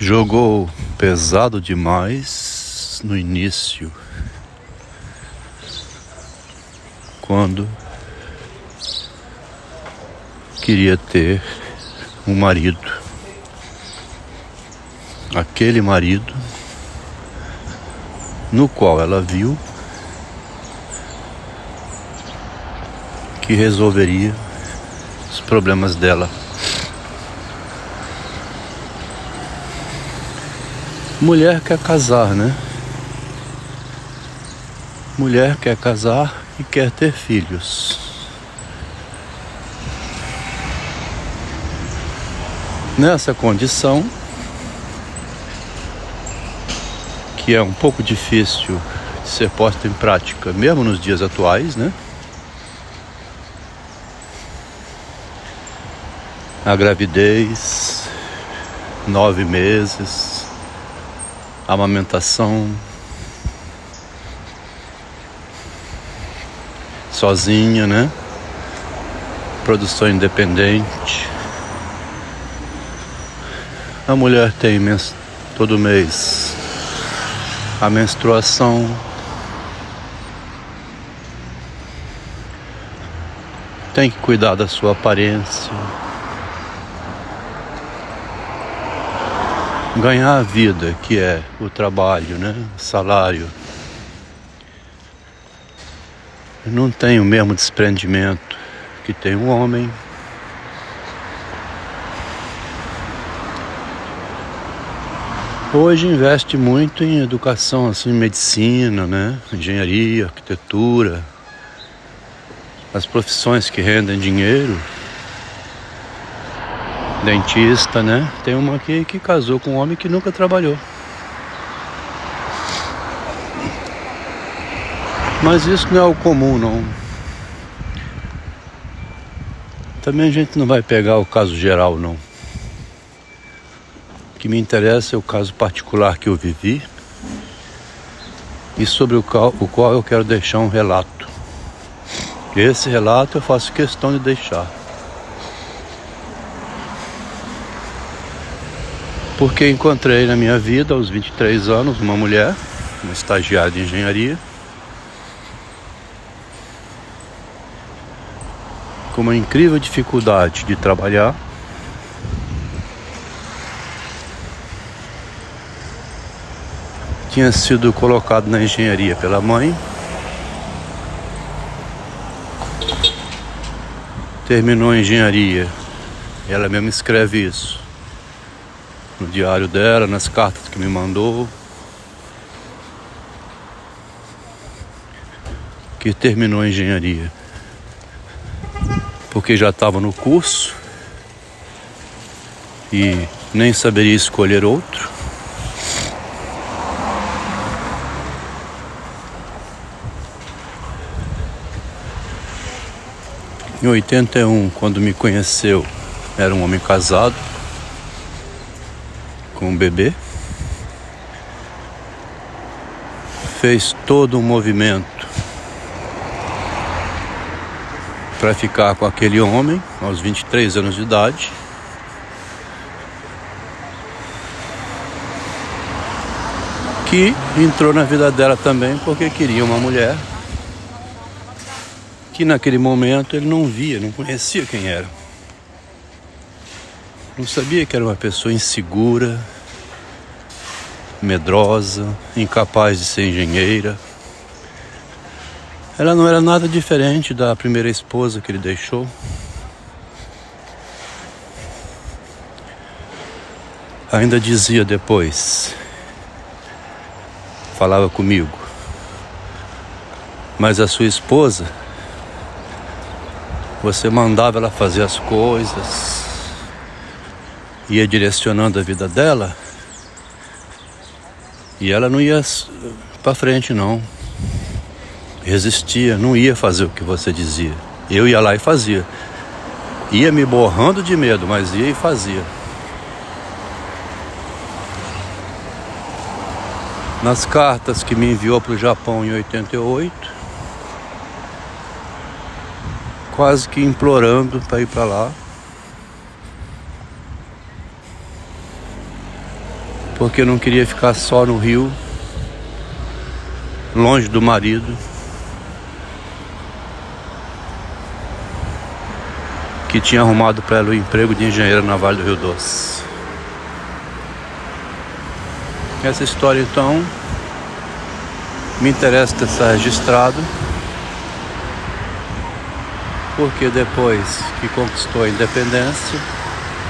jogou pesado demais no início, quando queria ter um marido. Aquele marido no qual ela viu que resolveria os problemas dela. Mulher quer casar, né? Mulher quer casar e quer ter filhos. Nessa condição, que é um pouco difícil de ser posta em prática, mesmo nos dias atuais, né? A gravidez, nove meses, amamentação, sozinha, né? Produção independente. A mulher tem todo mês a menstruação. Tem que cuidar da sua aparência. Ganhar a vida, que é o trabalho, né? O salário. Não tem o mesmo desprendimento que tem um homem. Hoje investe muito em educação, assim, medicina, né? Engenharia, arquitetura, as profissões que rendem dinheiro dentista, né? Tem uma aqui que casou com um homem que nunca trabalhou. Mas isso não é o comum, não. Também a gente não vai pegar o caso geral, não. O que me interessa é o caso particular que eu vivi e sobre o qual, o qual eu quero deixar um relato. Esse relato eu faço questão de deixar. Porque encontrei na minha vida, aos 23 anos, uma mulher, uma estagiária de engenharia, com uma incrível dificuldade de trabalhar. Tinha sido colocado na engenharia pela mãe. Terminou a engenharia. Ela mesma escreve isso no diário dela, nas cartas que me mandou. Que terminou a engenharia. Porque já estava no curso e nem saberia escolher outro. Em 81, quando me conheceu, era um homem casado com um bebê. Fez todo um movimento para ficar com aquele homem aos 23 anos de idade. Que entrou na vida dela também porque queria uma mulher que naquele momento ele não via, não conhecia quem era. Não sabia que era uma pessoa insegura, medrosa, incapaz de ser engenheira. Ela não era nada diferente da primeira esposa que ele deixou. Ainda dizia depois, falava comigo, mas a sua esposa, você mandava ela fazer as coisas, ia direcionando a vida dela e ela não ia para frente não. Resistia, não ia fazer o que você dizia. Eu ia lá e fazia. Ia me borrando de medo, mas ia e fazia. Nas cartas que me enviou para o Japão em 88, quase que implorando para ir para lá. Porque não queria ficar só no Rio, longe do marido. Que tinha arrumado para ela o emprego de engenheiro na Vale do Rio Doce. Essa história então me interessa ter registrado porque depois que conquistou a independência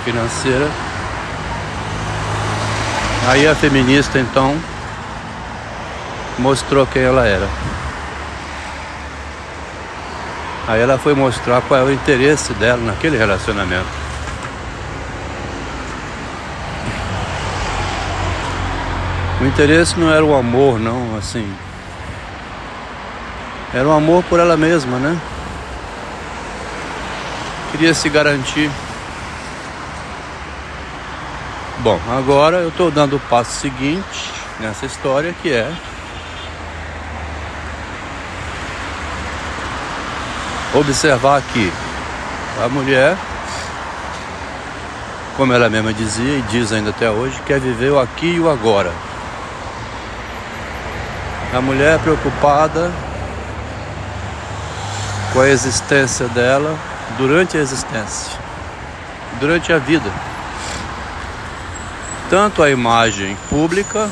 financeira, aí a feminista então mostrou quem ela era. Aí ela foi mostrar qual é o interesse dela naquele relacionamento. O interesse não era o amor, não, assim. Era o amor por ela mesma, né? Queria se garantir. Bom, agora eu estou dando o passo seguinte nessa história que é observar que a mulher, como ela mesma dizia e diz ainda até hoje, quer viver o aqui e o agora. A mulher preocupada com a existência dela durante a existência, durante a vida. Tanto a imagem pública,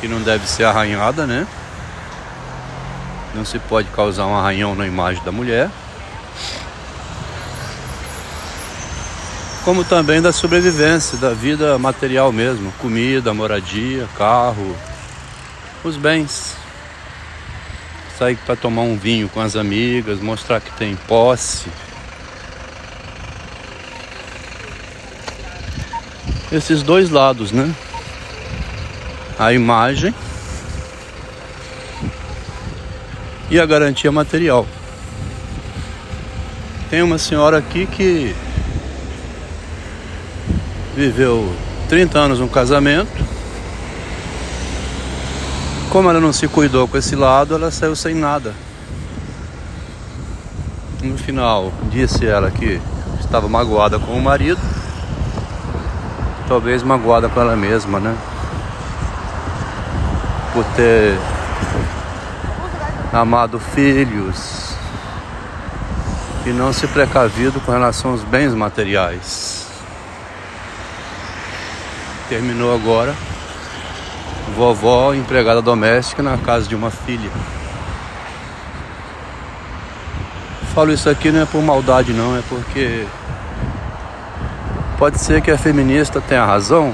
que não deve ser arranhada, né? Não se pode causar um arranhão na imagem da mulher. Como também da sobrevivência, da vida material mesmo, comida, moradia, carro, os bens. Sair para tomar um vinho com as amigas, mostrar que tem posse. Esses dois lados, né? A imagem e a garantia material. Tem uma senhora aqui que viveu 30 anos no casamento como ela não se cuidou com esse lado, ela saiu sem nada. No final, disse ela que estava magoada com o marido, talvez magoada com ela mesma, né? Por ter amado filhos e não se precavido com relação aos bens materiais. Terminou agora vovó empregada doméstica na casa de uma filha. Falo isso aqui não é por maldade não, é porque pode ser que a feminista tenha razão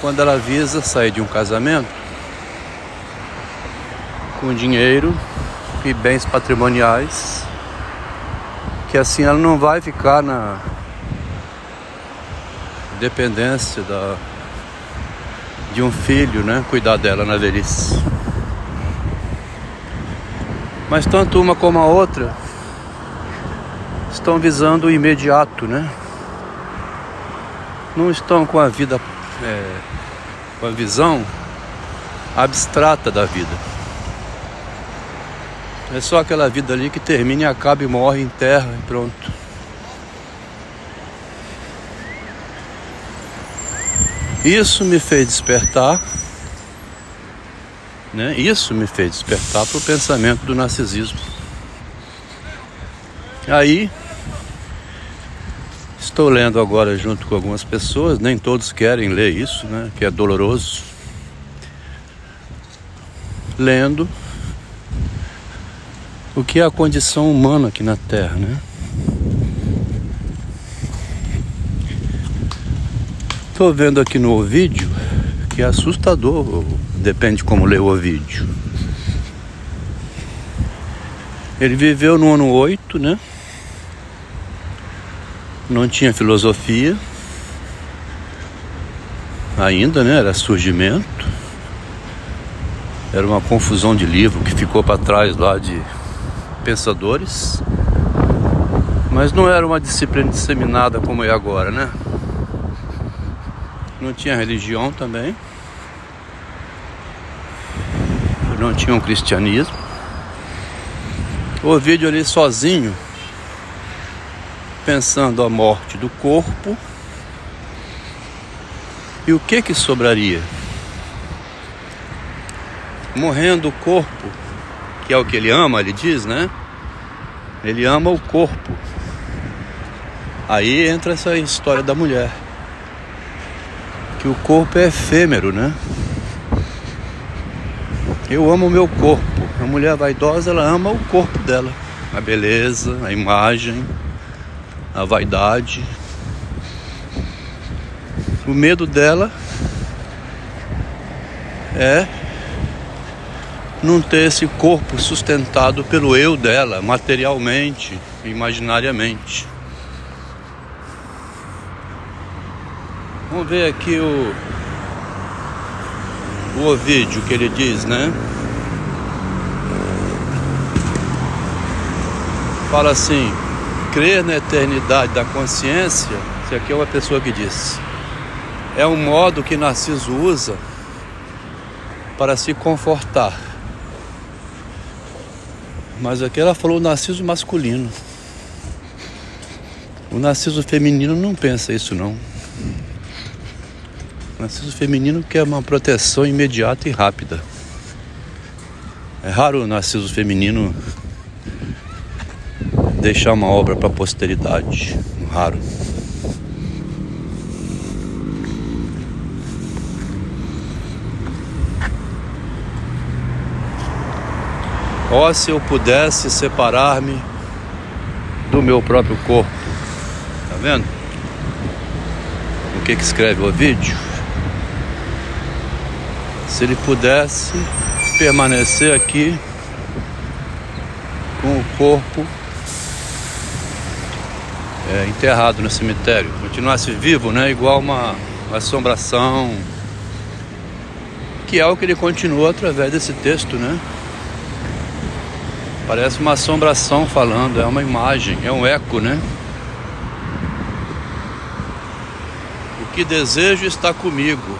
quando ela visa sair de um casamento com dinheiro e bens patrimoniais, que assim ela não vai ficar na dependência da de um filho, né? Cuidar dela na velhice. Mas tanto uma como a outra estão visando o imediato, né? Não estão com a vida, é, com a visão abstrata da vida. É só aquela vida ali que termina acaba e morre, enterra e pronto. Isso me fez despertar, né? Isso me fez despertar para o pensamento do narcisismo. Aí estou lendo agora junto com algumas pessoas, nem todos querem ler isso, né? Que é doloroso. Lendo o que é a condição humana aqui na Terra, né? Estou vendo aqui no vídeo que é assustador, depende de como ler o vídeo. Ele viveu no ano 8, né? Não tinha filosofia ainda, né? Era surgimento. Era uma confusão de livro que ficou para trás lá de pensadores. Mas não era uma disciplina disseminada como é agora, né? Não tinha religião também. Não tinha um cristianismo. O vídeo ali sozinho, pensando a morte do corpo E o que que sobraria? Morrendo o corpo, que é o que ele ama, ele diz, né? Ele ama o corpo. Aí entra essa história da mulher. Que o corpo é efêmero, né? Eu amo o meu corpo. A mulher vaidosa, ela ama o corpo dela. A beleza, a imagem, a vaidade. O medo dela é não ter esse corpo sustentado pelo eu dela, materialmente, imaginariamente. Vamos ver aqui o, o Ovídio que ele diz, né? Fala assim: crer na eternidade da consciência. Isso aqui é uma pessoa que diz. É um modo que Narciso usa para se confortar. Mas aqui ela falou narciso masculino. O narciso feminino não pensa isso não. Narciso feminino quer uma proteção imediata e rápida. É raro o narciso feminino deixar uma obra para a posteridade. Raro. Ó, oh, se eu pudesse separar-me do meu próprio corpo. Tá vendo? O que que escreve o vídeo? se ele pudesse permanecer aqui com o corpo é, enterrado no cemitério, continuasse vivo, né? Igual uma, uma assombração, que é o que ele continua através desse texto, né? Parece uma assombração falando, é uma imagem, é um eco, né? O que desejo está comigo,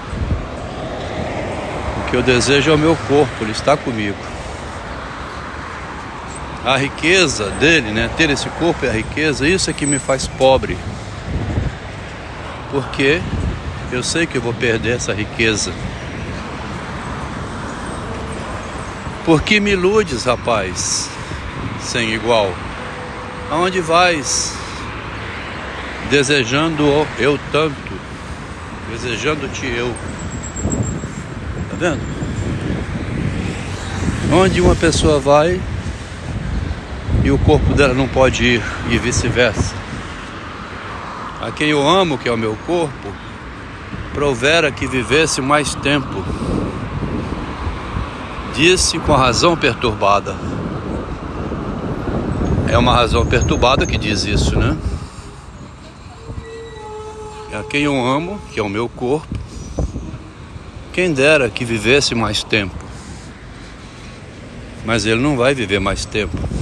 que eu desejo é o meu corpo, ele está comigo. A riqueza dele, né? Ter esse corpo é a riqueza, isso é que me faz pobre. Porque eu sei que eu vou perder essa riqueza. Por que me iludes, rapaz, sem igual? Aonde vais? Desejando eu tanto, desejando-te eu. Tá vendo? Onde uma pessoa vai e o corpo dela não pode ir e vice-versa. A quem eu amo, que é o meu corpo, provera que vivesse mais tempo. Disse com a razão perturbada. É uma razão perturbada que diz isso, né? A quem eu amo, que é o meu corpo, quem dera que vivesse mais tempo. Mas ele não vai viver mais tempo.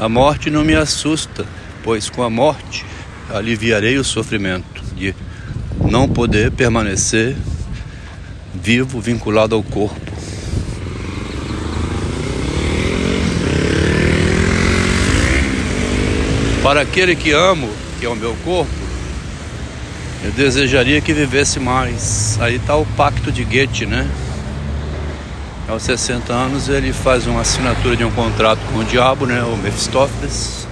A morte não me assusta, pois com a morte aliviarei o sofrimento de não poder permanecer vivo, vinculado ao corpo. Para aquele que amo, que é o meu corpo, eu desejaria que vivesse mais. Aí está o pacto de Goethe, né? Aos 60 anos ele faz uma assinatura de um contrato com o diabo, né? O Mephistófeles,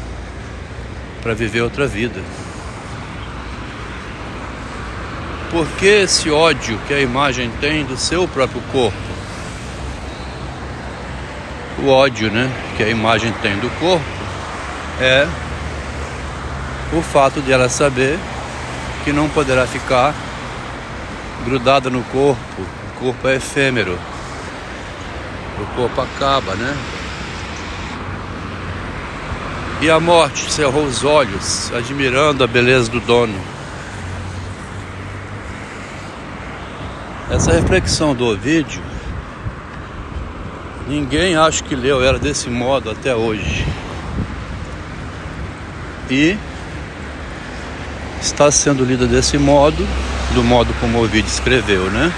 para viver outra vida. Por que esse ódio que a imagem tem do seu próprio corpo? O ódio, né? Que a imagem tem do corpo é o fato de ela saber que não poderá ficar grudada no corpo. O corpo é efêmero. O corpo acaba, né? E a morte cerrou os olhos, admirando a beleza do dono. Essa reflexão do Ovídio, ninguém acho que leu ela desse modo até hoje. E está sendo lida desse modo, do modo como o vídeo escreveu, né?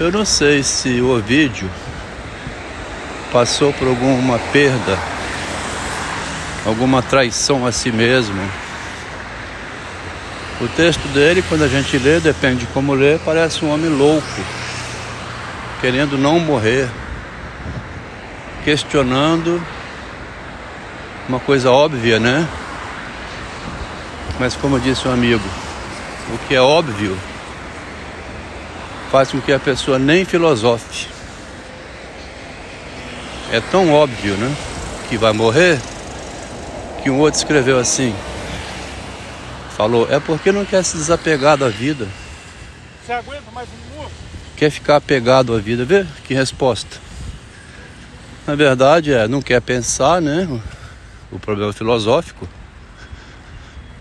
Eu não sei se o Ovídio passou por alguma perda, alguma traição a si mesmo, O texto dele, quando a gente lê, depende de como lê, parece um homem louco, querendo não morrer, questionando uma coisa óbvia, né? Mas como disse um amigo, o que é óbvio faz com que a pessoa nem filosofe. É tão óbvio, né? Que vai morrer, que um outro escreveu assim: falou, é porque não quer se desapegar da vida. Você aguenta mais um minuto? Quer ficar apegado à vida, vê que resposta. Na verdade é, não quer pensar, né? O problema filosófico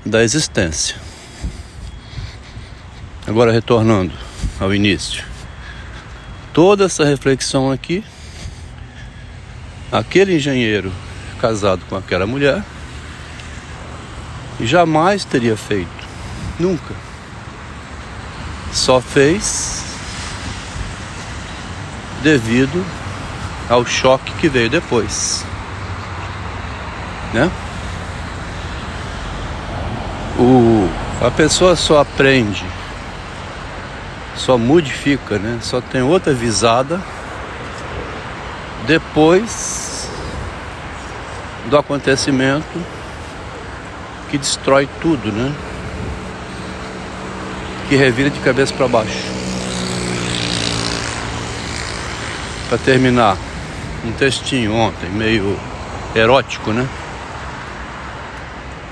da existência. Agora retornando ao início. Toda essa reflexão aqui, aquele engenheiro casado com aquela mulher jamais teria feito. Nunca. Só fez devido ao choque que veio depois. Né? O, a pessoa só aprende, só modifica, né? Só tem outra visada depois do acontecimento que destrói tudo, né? Que revira de cabeça para baixo. Para terminar, um textinho ontem, meio erótico, né?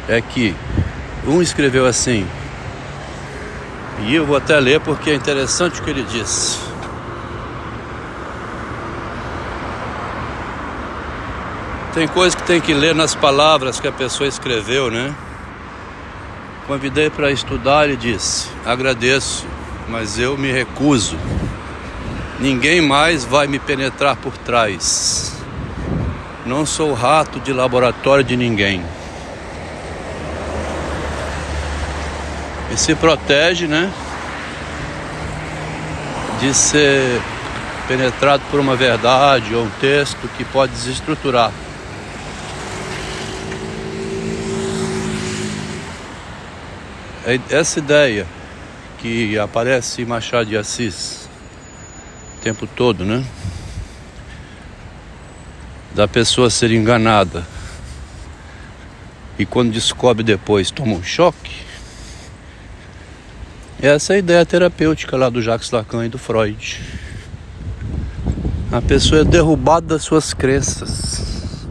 É que um escreveu assim, e eu vou até ler porque é interessante o que ele disse. Tem coisa que tem que ler nas palavras que a pessoa escreveu, né? Convidei para estudar e disse: Agradeço, mas eu me recuso. Ninguém mais vai me penetrar por trás. Não sou rato de laboratório de ninguém. E se protege, né? De ser penetrado por uma verdade ou um texto que pode desestruturar. É essa ideia que aparece em Machado de Assis o tempo todo, né? Da pessoa ser enganada e quando descobre depois toma um choque. Essa é a ideia terapêutica lá do Jacques Lacan e do Freud. A pessoa é derrubada das suas crenças.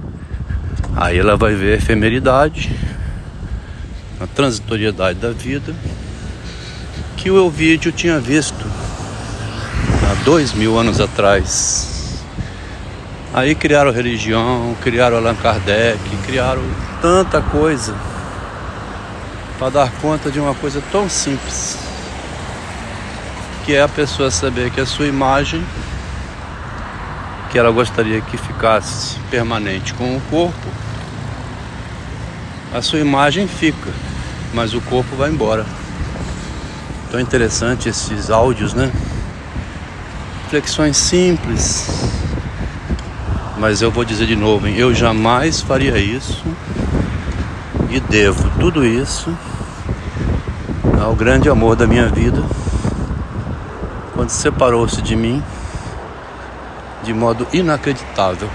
Aí ela vai ver a efemeridade a transitoriedade da vida, que o Elvídio tinha visto há dois mil anos atrás. Aí criaram religião, criaram Allan Kardec, criaram tanta coisa para dar conta de uma coisa tão simples, que é a pessoa saber que a sua imagem, que ela gostaria que ficasse permanente com o corpo, a sua imagem fica mas o corpo vai embora. Tão interessante esses áudios, né? Reflexões simples. Mas eu vou dizer de novo, hein? eu jamais faria isso e devo tudo isso ao grande amor da minha vida, quando separou-se de mim de modo inacreditável.